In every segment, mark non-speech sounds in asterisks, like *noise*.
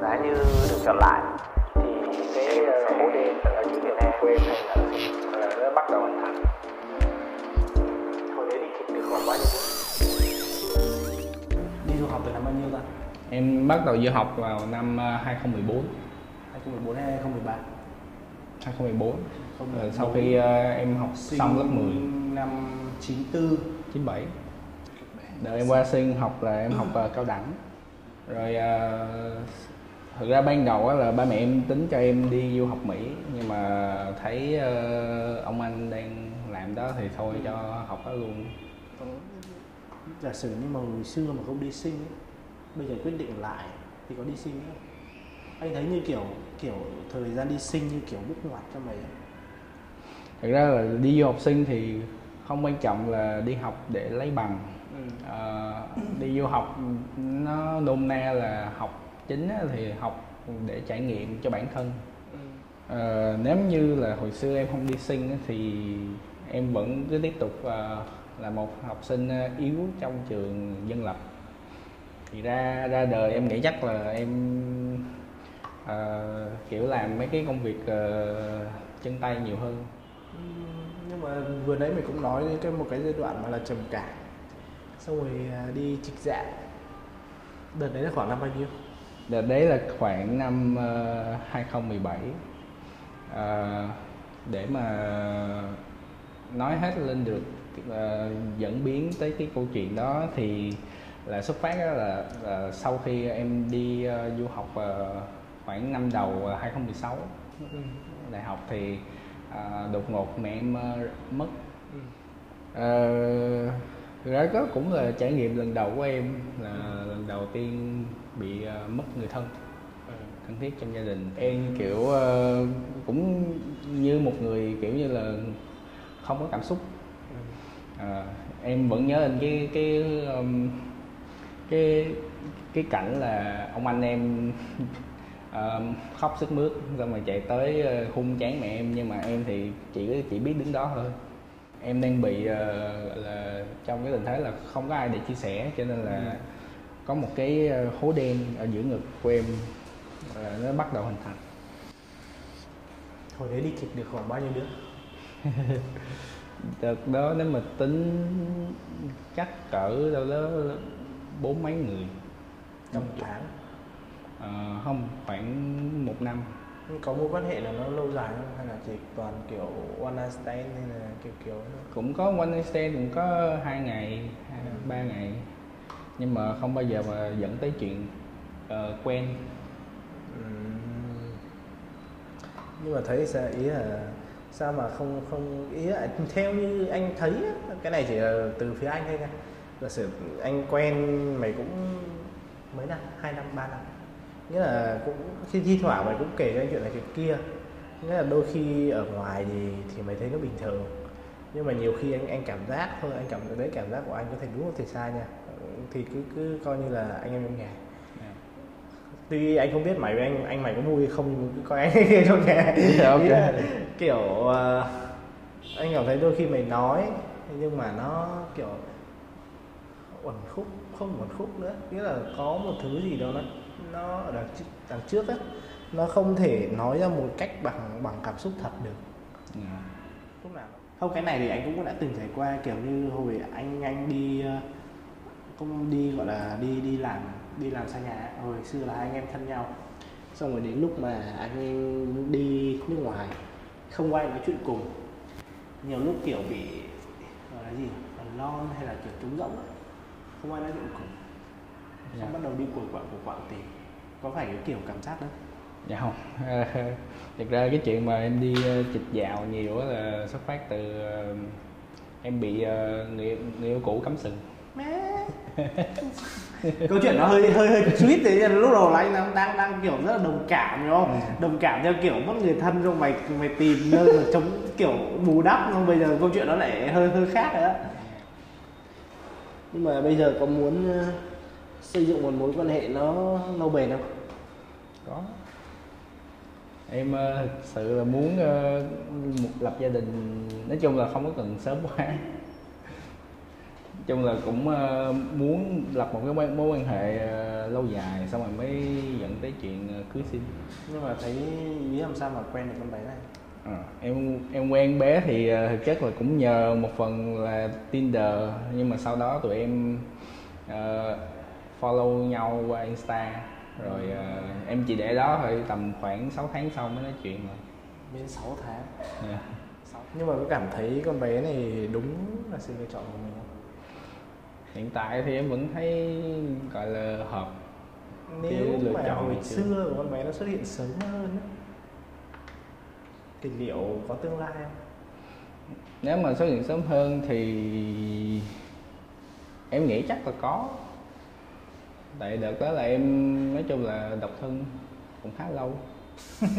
giá như được chọn lại thì cái ờ, hố đen ở dưới miền Nam quê hay là ờ, nó bắt đầu hình thành hồi đấy đi kịp được khoảng bao nhiêu đi du học từ năm bao nhiêu ta? Em bắt đầu du học vào năm ờ, 2014 2014 hay 2013 2014 Không, Rồi sau khi ờ, em học xong lớp 10 năm 94 97 Đợi em qua sinh học là em học ờ, cao đẳng Rồi ờ, thực ra ban đầu á là ba mẹ em tính cho em đi du học Mỹ Nhưng mà thấy ờ, ông anh đang làm đó thì thôi cho học đó luôn. Giả sử như mà hồi xưa mà không đi sinh ấy, bây giờ quyết định lại thì có đi sinh nữa anh thấy như kiểu kiểu thời gian đi sinh như kiểu bước ngoặt cho mày ấy. Thực ra là đi du học sinh thì không quan trọng là đi học để lấy bằng Ờ, đi du học nó nôm na là học chính thì học để trải nghiệm cho bản thân. Ờ, nếu như là hồi xưa em không đi sinh thì em vẫn cứ tiếp tục ờ, là một học sinh yếu trong trường dân lập. Thì ra ra đời em nghĩ chắc là em ờ, kiểu làm mấy cái công việc ờ, chân tay nhiều hơn. Ừm, nhưng mà vừa nãy mày cũng nói đến cái một cái giai đoạn mà là trầm cảm xong rồi à, đi trịch dạ. Đợt đấy là khoảng năm bao nhiêu? Đợt đấy là khoảng năm ờ, 2017 Ờ, để mà nói hết lên được ờ, dẫn biến tới cái câu chuyện đó thì là xuất phát đó là, là sau khi em đi ờ, du học ờ, khoảng năm đầu ờ, 2016 đại học thì ờ, đột ngột mẹ em ờ, mất. Ờ, thực ra đó cũng là trải nghiệm lần đầu của em là lần đầu tiên bị ờ, mất người thân thân thiết trong gia đình. Em kiểu ờ, cũng như một người kiểu như là không có cảm xúc. Ờ, em vẫn nhớ lên cái cái um, cái cái cảnh là ông anh em *laughs* ờ, khóc sức mướt xong rồi chạy tới hung chán mẹ em nhưng mà em thì chỉ chỉ biết đứng đó thôi em đang bị gọi là trong cái tình thế là không có ai để chia sẻ cho nên là có một cái ờ, hố đen ở giữa ngực của em ờ, nó bắt đầu hình thành. Hồi đấy đi kịch được khoảng bao nhiêu đứa? *laughs* Đợt đó nếu mà tính chắc cỡ đâu đó bốn mấy người. Trong tháng? Ờ, không khoảng một năm có mối quan hệ là nó lâu dài không? Hay là chỉ toàn kiểu one night stand hay là kiểu kiểu cũng có one night stand cũng có hai ngày hai, ba ngày. Nhưng mà không bao giờ mà dẫn tới chuyện ờ, quen. Ừm. nhưng mà thấy sao ý là sao mà không không ý là theo như anh thấy cái này chỉ là từ phía anh thôi nha. Giả sử anh quen mày cũng mấy năm? Hai năm ba năm nghĩa là cũng khi thi thoảng mày cũng kể cho anh chuyện này chuyện kia. Nghĩa là đôi khi ở ngoài thì thì mày thấy nó bình thường. Nhưng mà nhiều khi anh anh cảm giác thôi anh cảm đấy cảm giác của anh có thể đúng có thể sai nha? Thì cứ cứ coi như là anh em trong nhà. Tuy anh không biết mày với anh anh mày có vui không nhưng cứ coi anh *laughs* trong nhà. Dạ, ok. Ý là kiểu ờ, anh cảm thấy đôi khi mày nói nhưng mà nó kiểu uẩn khúc không uẩn khúc nữa. Nghĩa là có một thứ gì đó nó nó ở đằng, trước- đằng trước á nó không thể nói ra một cách bằng bằng cảm xúc thật được. Dạ. lúc nào? Không cái này thì anh cũng đã từng trải qua kiểu như hồi anh anh đi ờ, cũng đi gọi là đi đi làm đi làm xa nhà hồi xưa là hai anh em thân nhau. Xong rồi đến lúc mà anh em đi nước ngoài không ai nói chuyện cùng. Nhiều lúc kiểu bị gọi là gì lon hay là kiểu trống rỗng không ai nói chuyện cùng. Dạ. xong bắt đầu đi cuồng quạng cuồng quạng tìm có phải cái kiểu cảm giác đó? Dạ không. *laughs* Thực ra cái chuyện mà em đi ờ, chịch dạo nhiều là xuất phát từ ờ, em bị ờ, người, người yêu cũ cắm sừng. Câu chuyện nó hơi hơi hơi sweet thế nên lúc đầu là anh đang đang, đang kiểu rất là đồng cảm hiểu không? Đồng cảm theo kiểu mất người thân xong mày mày tìm nơi mà chống kiểu bù đắp xong bây giờ câu chuyện nó lại hơi hơi khác rồi đó nhưng mà bây giờ có muốn xây dựng một mối quan hệ nó lâu bền không? Có. Em ờ, thực sự là muốn một lập gia đình nói chung là không có cần sớm quá. Chung là cũng ờ, muốn lập một cái mối, mối quan hệ ờ, lâu dài xong rồi mới dẫn tới chuyện ờ, cưới xin. Nhưng mà thấy ý làm sao mà quen được con bé này? Ờ, em em quen bé thì ờ, thực chất là cũng nhờ một phần là Tinder nhưng mà sau đó tụi em ờ, follow nhau qua Insta. Rồi ờ, em chỉ để đó thôi tầm khoảng 6 tháng sau mới nói chuyện rồi bên 6 tháng? Dạ. nhưng mà có cảm thấy con bé này đúng là sự lựa chọn của mình không? Hiện tại thì em vẫn thấy gọi là hợp nếu lựa mà chọn hồi xưa. của con bé nó xuất hiện sớm hơn thì liệu có tương lai không? Nếu mà xuất hiện sớm hơn thì em nghĩ chắc là có tại đợt đó là em nói chung là độc thân cũng khá lâu. *laughs*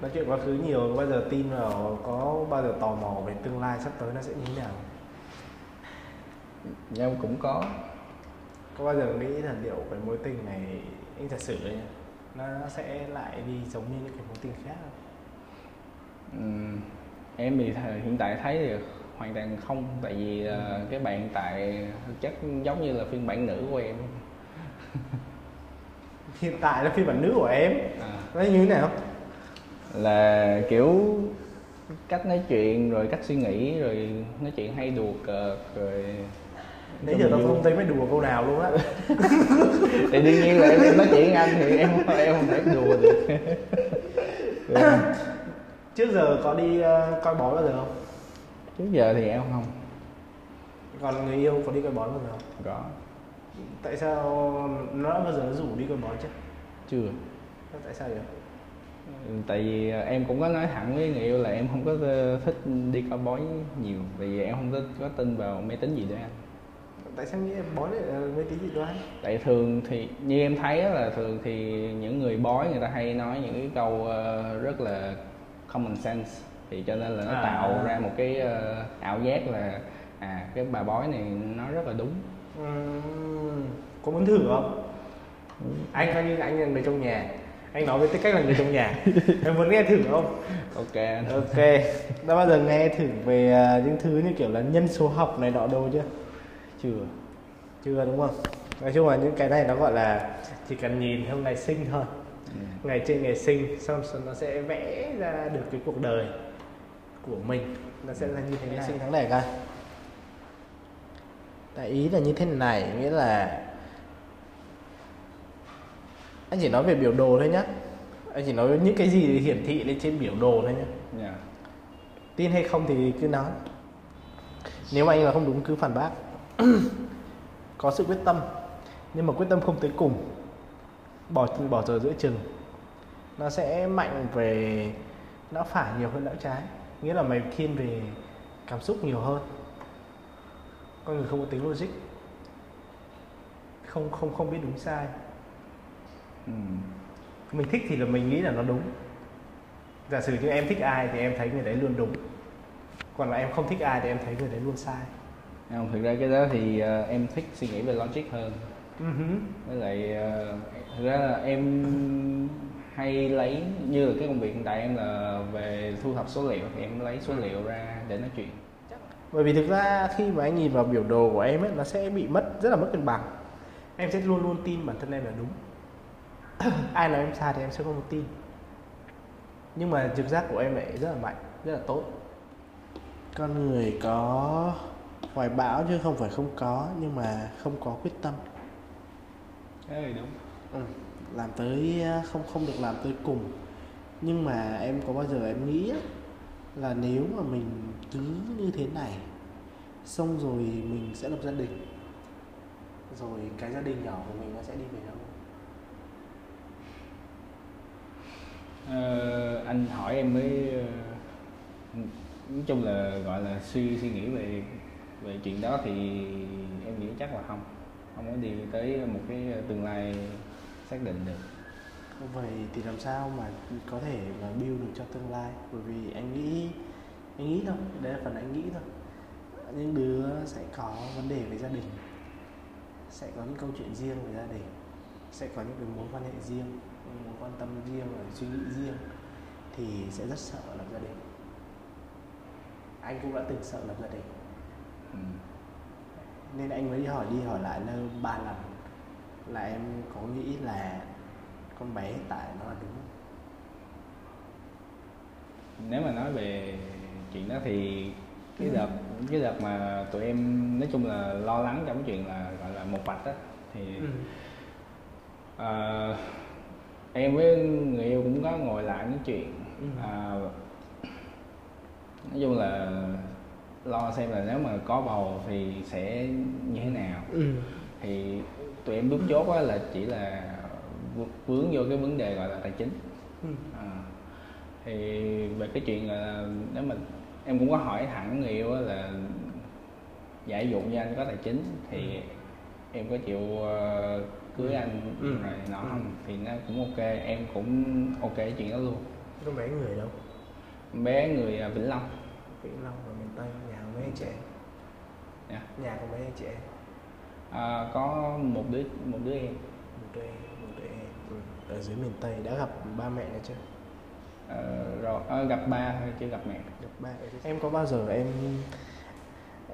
Nói chuyện quá khứ nhiều bao giờ tin vào có bao giờ tò mò về tương lai sắp tới nó sẽ như thế nào? Em cũng có. Có bao giờ nghĩ là liệu cái mối tình này anh thật sự ấy, nó sẽ lại đi giống như những cái mối tình khác không? Ừm, em thì hiện tại thấy thì hoàn toàn không tại vì ờ, cái bạn tại thực chất giống như là phiên bản nữ của em. *laughs* Hiện tại là phiên bản nữ của em? À, nó như thế nào? Là kiểu cách nói chuyện rồi cách suy nghĩ rồi nói chuyện hay đùa cợt rồi nãy giờ tao không thấy mày đùa câu nào luôn á. *laughs* Thì đương nhiên là em, nói chuyện anh thì em em không thể đùa được. *laughs* Trước giờ có đi ờ, coi bói bao giờ không trước giờ thì em không. Còn người yêu có đi coi bói bao giờ? Không có. Tại sao nó đã bao giờ nó rủ đi coi bói chứ? Chưa. Tại sao vậy? Tại vì em cũng có nói thẳng với người yêu là em không có ờ, thích đi coi bói nhiều tại vì em không có, có tin vào mê tín gì để anh tại sao nghĩ bói lại mê tín dị đoan tại thường thì như em thấy là thường thì những người bói người ta hay nói những cái câu ờ, rất là common sense thì cho nên là nó À. tạo ra một cái ờ, ảo giác là à cái bà bói này nó rất là đúng. Ừm, có muốn thử không? Anh coi như anh là người trong nhà. Anh nói với tư cách là người trong nhà. *laughs* Em muốn nghe thử không? Ok. Ok. Đã bao giờ nghe thử về à, những thứ như kiểu là nhân số học này nọ đâu chưa? Chưa. Chưa đúng không? Nói chung là những cái này nó gọi là chỉ cần nhìn theo ngày sinh thôi. Ừ. ngày trên ngày sinh xong rồi nó sẽ vẽ ra được cái cuộc đời của mình. Nó sẽ là như thế này. sinh tháng này coi đại ý là như thế này nghĩa là anh chỉ nói về biểu đồ thôi nhá. Anh chỉ nói những cái gì hiển thị lên trên biểu đồ thôi nhá. Dạ. tin hay không thì cứ nói. Nếu mà anh là không đúng cứ phản bác. *clears throat* Có sự quyết tâm nhưng mà quyết tâm không tới cùng. Bỏ bỏ giờ giữa chừng. Nó sẽ mạnh về não phải nhiều hơn não trái nghĩa là mày thiên về cảm xúc nhiều hơn. Con người không có tính logic. Không không không biết đúng sai. Ừ. mình thích thì là mình nghĩ là nó đúng. Giả sử như em thích ai thì em thấy người đấy luôn đúng. Còn là em không thích ai thì em thấy người đấy luôn sai. Không thực ra cái đó thì ờ, em thích suy nghĩ về logic hơn. Uh với lại ờ, thực ra là em hay lấy như là cái công việc hiện tại em là về thu thập số liệu thì em lấy số liệu ra để nói chuyện. Bởi vì thực ra khi mà anh nhìn vào biểu đồ của em ấy nó sẽ bị mất rất là mất cân bằng. Em sẽ luôn luôn tin bản thân em là đúng. *coughs* Ai nói em sai thì em sẽ không tin. Nhưng mà trực giác của em lại rất là mạnh rất là tốt. Con người có hoài bão chứ không phải không có nhưng mà không có quyết tâm. Cái này đúng. Ừ làm tới à, không không được làm tới cùng. Nhưng mà em có bao giờ em nghĩ là nếu mà mình cứ như thế này xong rồi mình sẽ lập gia đình rồi cái gia đình nhỏ của mình nó sẽ đi về đâu? Ờ, anh hỏi em mới ờ, nói chung là gọi là suy suy nghĩ về về chuyện đó thì em nghĩ chắc là không. Không có đi tới một cái tương lai xác định được. Vậy thì làm sao mà có thể mà build được cho tương lai? Bởi vì anh nghĩ anh nghĩ thôi đấy là phần anh nghĩ thôi. Những đứa sẽ có vấn đề về gia đình sẽ có những câu chuyện riêng về gia đình sẽ có những cái mối quan hệ riêng mối quan tâm riêng và suy nghĩ riêng thì sẽ rất sợ lập gia đình. Anh cũng đã từng sợ lập gia đình. Ừ. nên anh mới đi hỏi đi hỏi lại lơ ba lần là em có nghĩ là con bé hiện tại nó là đúng nếu mà nói về chuyện đó thì cái đợt cái đợt mà tụi em nói chung là lo lắng trong cái chuyện là gọi là một bạch á thì Ừ. Ờ, em với người yêu cũng có ngồi lại nói chuyện Ừ. Ờ, nói chung là lo xem là nếu mà có bầu thì sẽ như thế nào Ừ. thì tụi em bước chốt á là chỉ là vướng- vô cái vấn đề gọi là tài chính. Ừ. À, thì về cái chuyện là nếu mà em cũng có hỏi thẳng người yêu là giải dụ như anh có tài chính thì em có chịu ờ, cưới anh Ừ. rồi nó Ừ. không? Thì nó cũng ok em cũng ok cái chuyện đó luôn. Con bé người đâu? Bé người ờ, Vĩnh Long. Vĩnh Long ở miền Tây nhà bé trẻ Dạ. nhà con bé trẻ À, có một đứa một đứa em. Một đứa em một đứa em. Ừ. ở dưới miền Tây đã gặp ba mẹ này chưa? Ờ, rồi ờ, gặp ba thôi chưa gặp mẹ. Gặp ba em có bao giờ em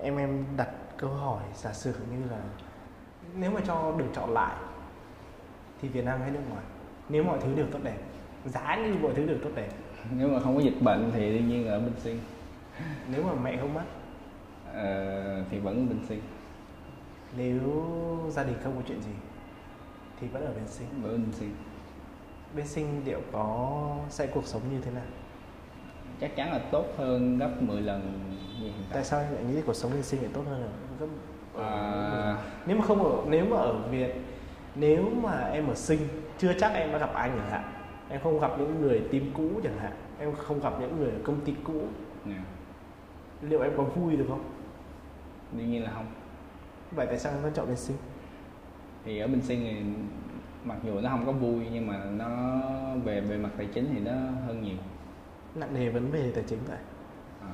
em em đặt câu hỏi giả sử như là nếu mà cho được chọn lại thì Việt Nam hay nước ngoài? Nếu mọi thứ đều tốt đẹp giá như mọi thứ đều tốt đẹp. *laughs* Nếu mà không có dịch bệnh thì đương nhiên ở bên sinh nếu mà mẹ không mất Ờ, thì vẫn bên sinh nếu gia đình không có chuyện gì thì vẫn ở bên sinh vẫn bên sinh bên sinh liệu có sẽ cuộc sống như thế nào? Chắc chắn là tốt hơn gấp 10 lần như hiện tại. Tại sao em lại nghĩ cuộc sống bên sinh lại tốt hơn là gấp À, nếu mà không ở nếu mà ở Việt nếu mà em ở sinh chưa chắc em đã gặp anh chẳng hạn em không gặp những người team cũ chẳng hạn. Em không gặp những người ở công ty cũ. Nè, liệu em có vui được không? Đương nhiên là không vậy tại sao em vẫn chọn bên sinh thì ở bên sinh thì mặc dù nó không có vui nhưng mà nó về về mặt tài chính thì nó hơn nhiều. Nặng nề vấn đề tài chính vậy. À,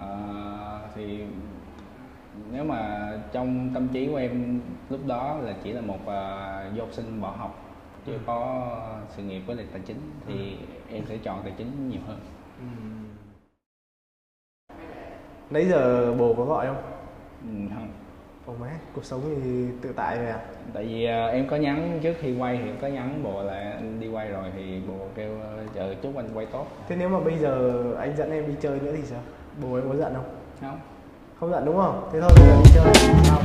à, thì nếu mà trong tâm trí của em lúc đó là chỉ là một uh, du học sinh bỏ học chưa Ừ. có sự nghiệp với lại tài chính thì em sẽ chọn tài chính nhiều hơn. Nãy giờ bồ có gọi không? Ừ, không ồ má cuộc sống thì tự tại vậy à? Tại vì à, em có nhắn trước khi quay thì em có nhắn bộ là anh đi quay rồi thì bộ kêu ờ, chờ chúc anh quay tốt. Thế nếu mà bây giờ anh dẫn em đi chơi nữa thì sao? Bồ em có giận không? Không. Không giận đúng không? Thế thôi bây giờ đi chơi. Sao